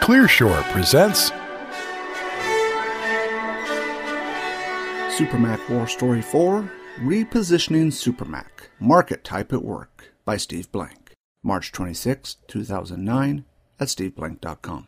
Clearshore presents Supermac War Story 4 Repositioning Supermac Market Type at Work by Steve Blank. March 26, 2009 at steveblank.com.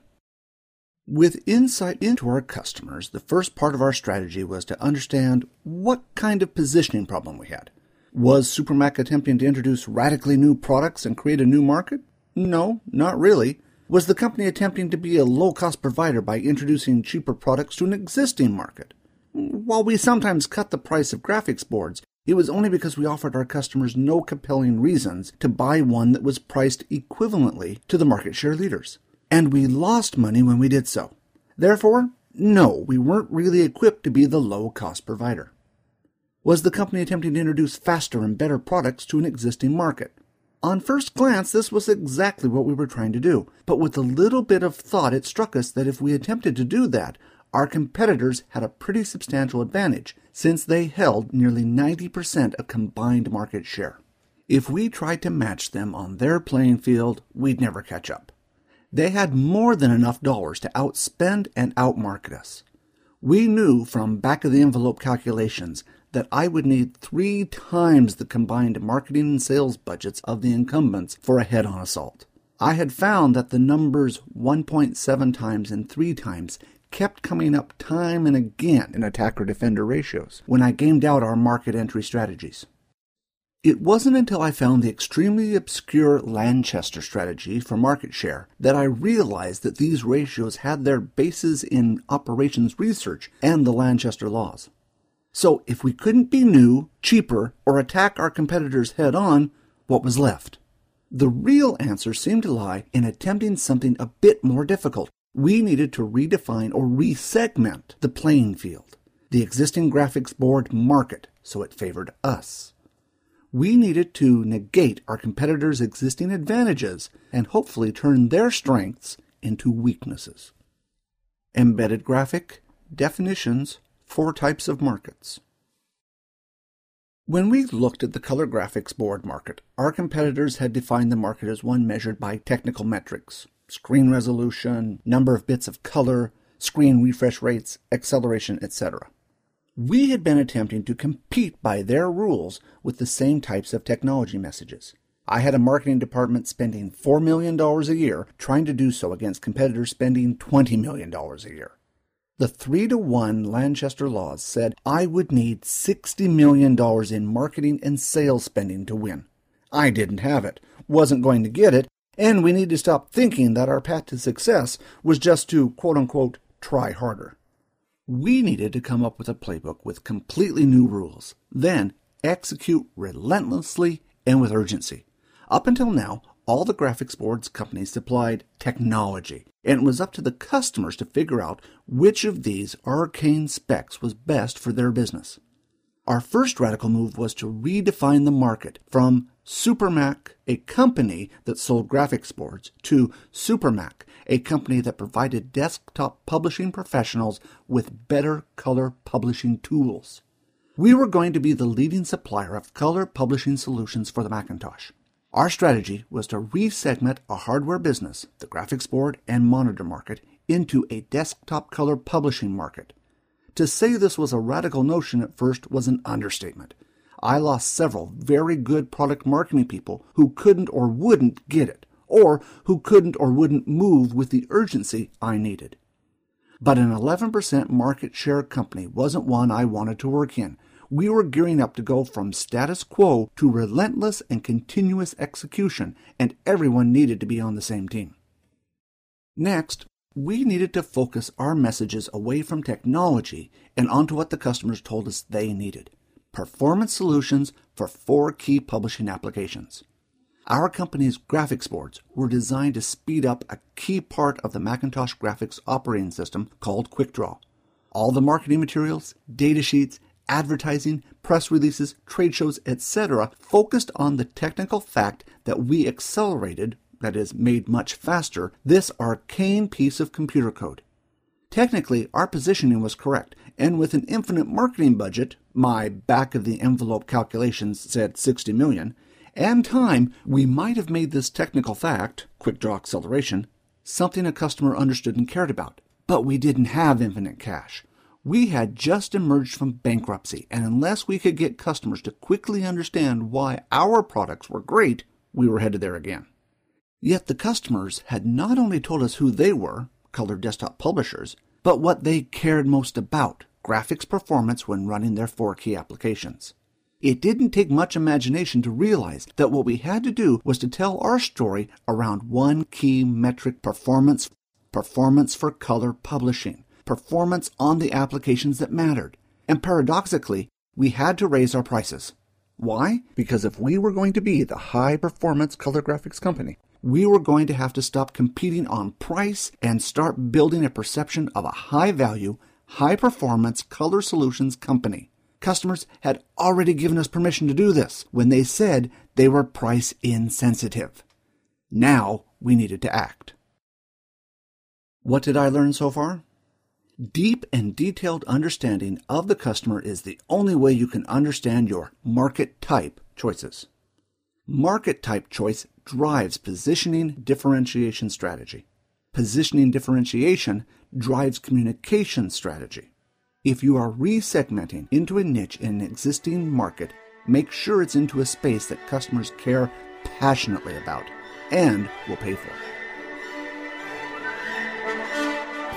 With insight into our customers, the first part of our strategy was to understand what kind of positioning problem we had. Was Supermac attempting to introduce radically new products and create a new market? No, not really. Was the company attempting to be a low cost provider by introducing cheaper products to an existing market? While we sometimes cut the price of graphics boards, it was only because we offered our customers no compelling reasons to buy one that was priced equivalently to the market share leaders. And we lost money when we did so. Therefore, no, we weren't really equipped to be the low cost provider. Was the company attempting to introduce faster and better products to an existing market? On first glance, this was exactly what we were trying to do, but with a little bit of thought, it struck us that if we attempted to do that, our competitors had a pretty substantial advantage, since they held nearly 90% of combined market share. If we tried to match them on their playing field, we'd never catch up. They had more than enough dollars to outspend and outmarket us. We knew from back of the envelope calculations that I would need three times the combined marketing and sales budgets of the incumbents for a head on assault. I had found that the numbers 1.7 times and 3 times kept coming up time and again in attacker defender ratios when I gamed out our market entry strategies. It wasn't until I found the extremely obscure Lanchester strategy for market share that I realized that these ratios had their bases in operations research and the Lanchester laws. So if we couldn't be new, cheaper, or attack our competitors head on, what was left? The real answer seemed to lie in attempting something a bit more difficult. We needed to redefine or resegment the playing field, the existing graphics board market, so it favored us. We needed to negate our competitors' existing advantages and hopefully turn their strengths into weaknesses. Embedded graphic, definitions, four types of markets. When we looked at the color graphics board market, our competitors had defined the market as one measured by technical metrics screen resolution, number of bits of color, screen refresh rates, acceleration, etc. We had been attempting to compete by their rules with the same types of technology messages. I had a marketing department spending $4 million a year trying to do so against competitors spending $20 million a year. The 3 to 1 Lanchester laws said I would need $60 million in marketing and sales spending to win. I didn't have it, wasn't going to get it, and we need to stop thinking that our path to success was just to quote unquote try harder. We needed to come up with a playbook with completely new rules, then execute relentlessly and with urgency. Up until now, all the graphics boards companies supplied technology, and it was up to the customers to figure out which of these arcane specs was best for their business. Our first radical move was to redefine the market from Supermac, a company that sold graphics boards, to Supermac, a company that provided desktop publishing professionals with better color publishing tools. We were going to be the leading supplier of color publishing solutions for the Macintosh. Our strategy was to resegment a hardware business, the graphics board and monitor market, into a desktop color publishing market. To say this was a radical notion at first was an understatement. I lost several very good product marketing people who couldn't or wouldn't get it, or who couldn't or wouldn't move with the urgency I needed. But an 11% market share company wasn't one I wanted to work in, we were gearing up to go from status quo to relentless and continuous execution, and everyone needed to be on the same team. Next, we needed to focus our messages away from technology and onto what the customers told us they needed performance solutions for four key publishing applications. Our company's graphics boards were designed to speed up a key part of the Macintosh graphics operating system called QuickDraw. All the marketing materials, data sheets, advertising, press releases, trade shows, etc., focused on the technical fact that we accelerated, that is, made much faster, this arcane piece of computer code. Technically, our positioning was correct, and with an infinite marketing budget, my back of the envelope calculations said 60 million, and time, we might have made this technical fact, quick draw acceleration, something a customer understood and cared about. But we didn't have infinite cash. We had just emerged from bankruptcy, and unless we could get customers to quickly understand why our products were great, we were headed there again. Yet the customers had not only told us who they were, Color Desktop Publishers, but what they cared most about, graphics performance when running their four key applications. It didn't take much imagination to realize that what we had to do was to tell our story around one key metric performance, performance for color publishing, performance on the applications that mattered. And paradoxically, we had to raise our prices. Why? Because if we were going to be the high performance color graphics company, we were going to have to stop competing on price and start building a perception of a high value, high performance color solutions company. Customers had already given us permission to do this when they said they were price insensitive. Now we needed to act. What did I learn so far? Deep and detailed understanding of the customer is the only way you can understand your market type choices. Market type choice drives positioning differentiation strategy. Positioning differentiation drives communication strategy. If you are resegmenting into a niche in an existing market, make sure it's into a space that customers care passionately about and will pay for.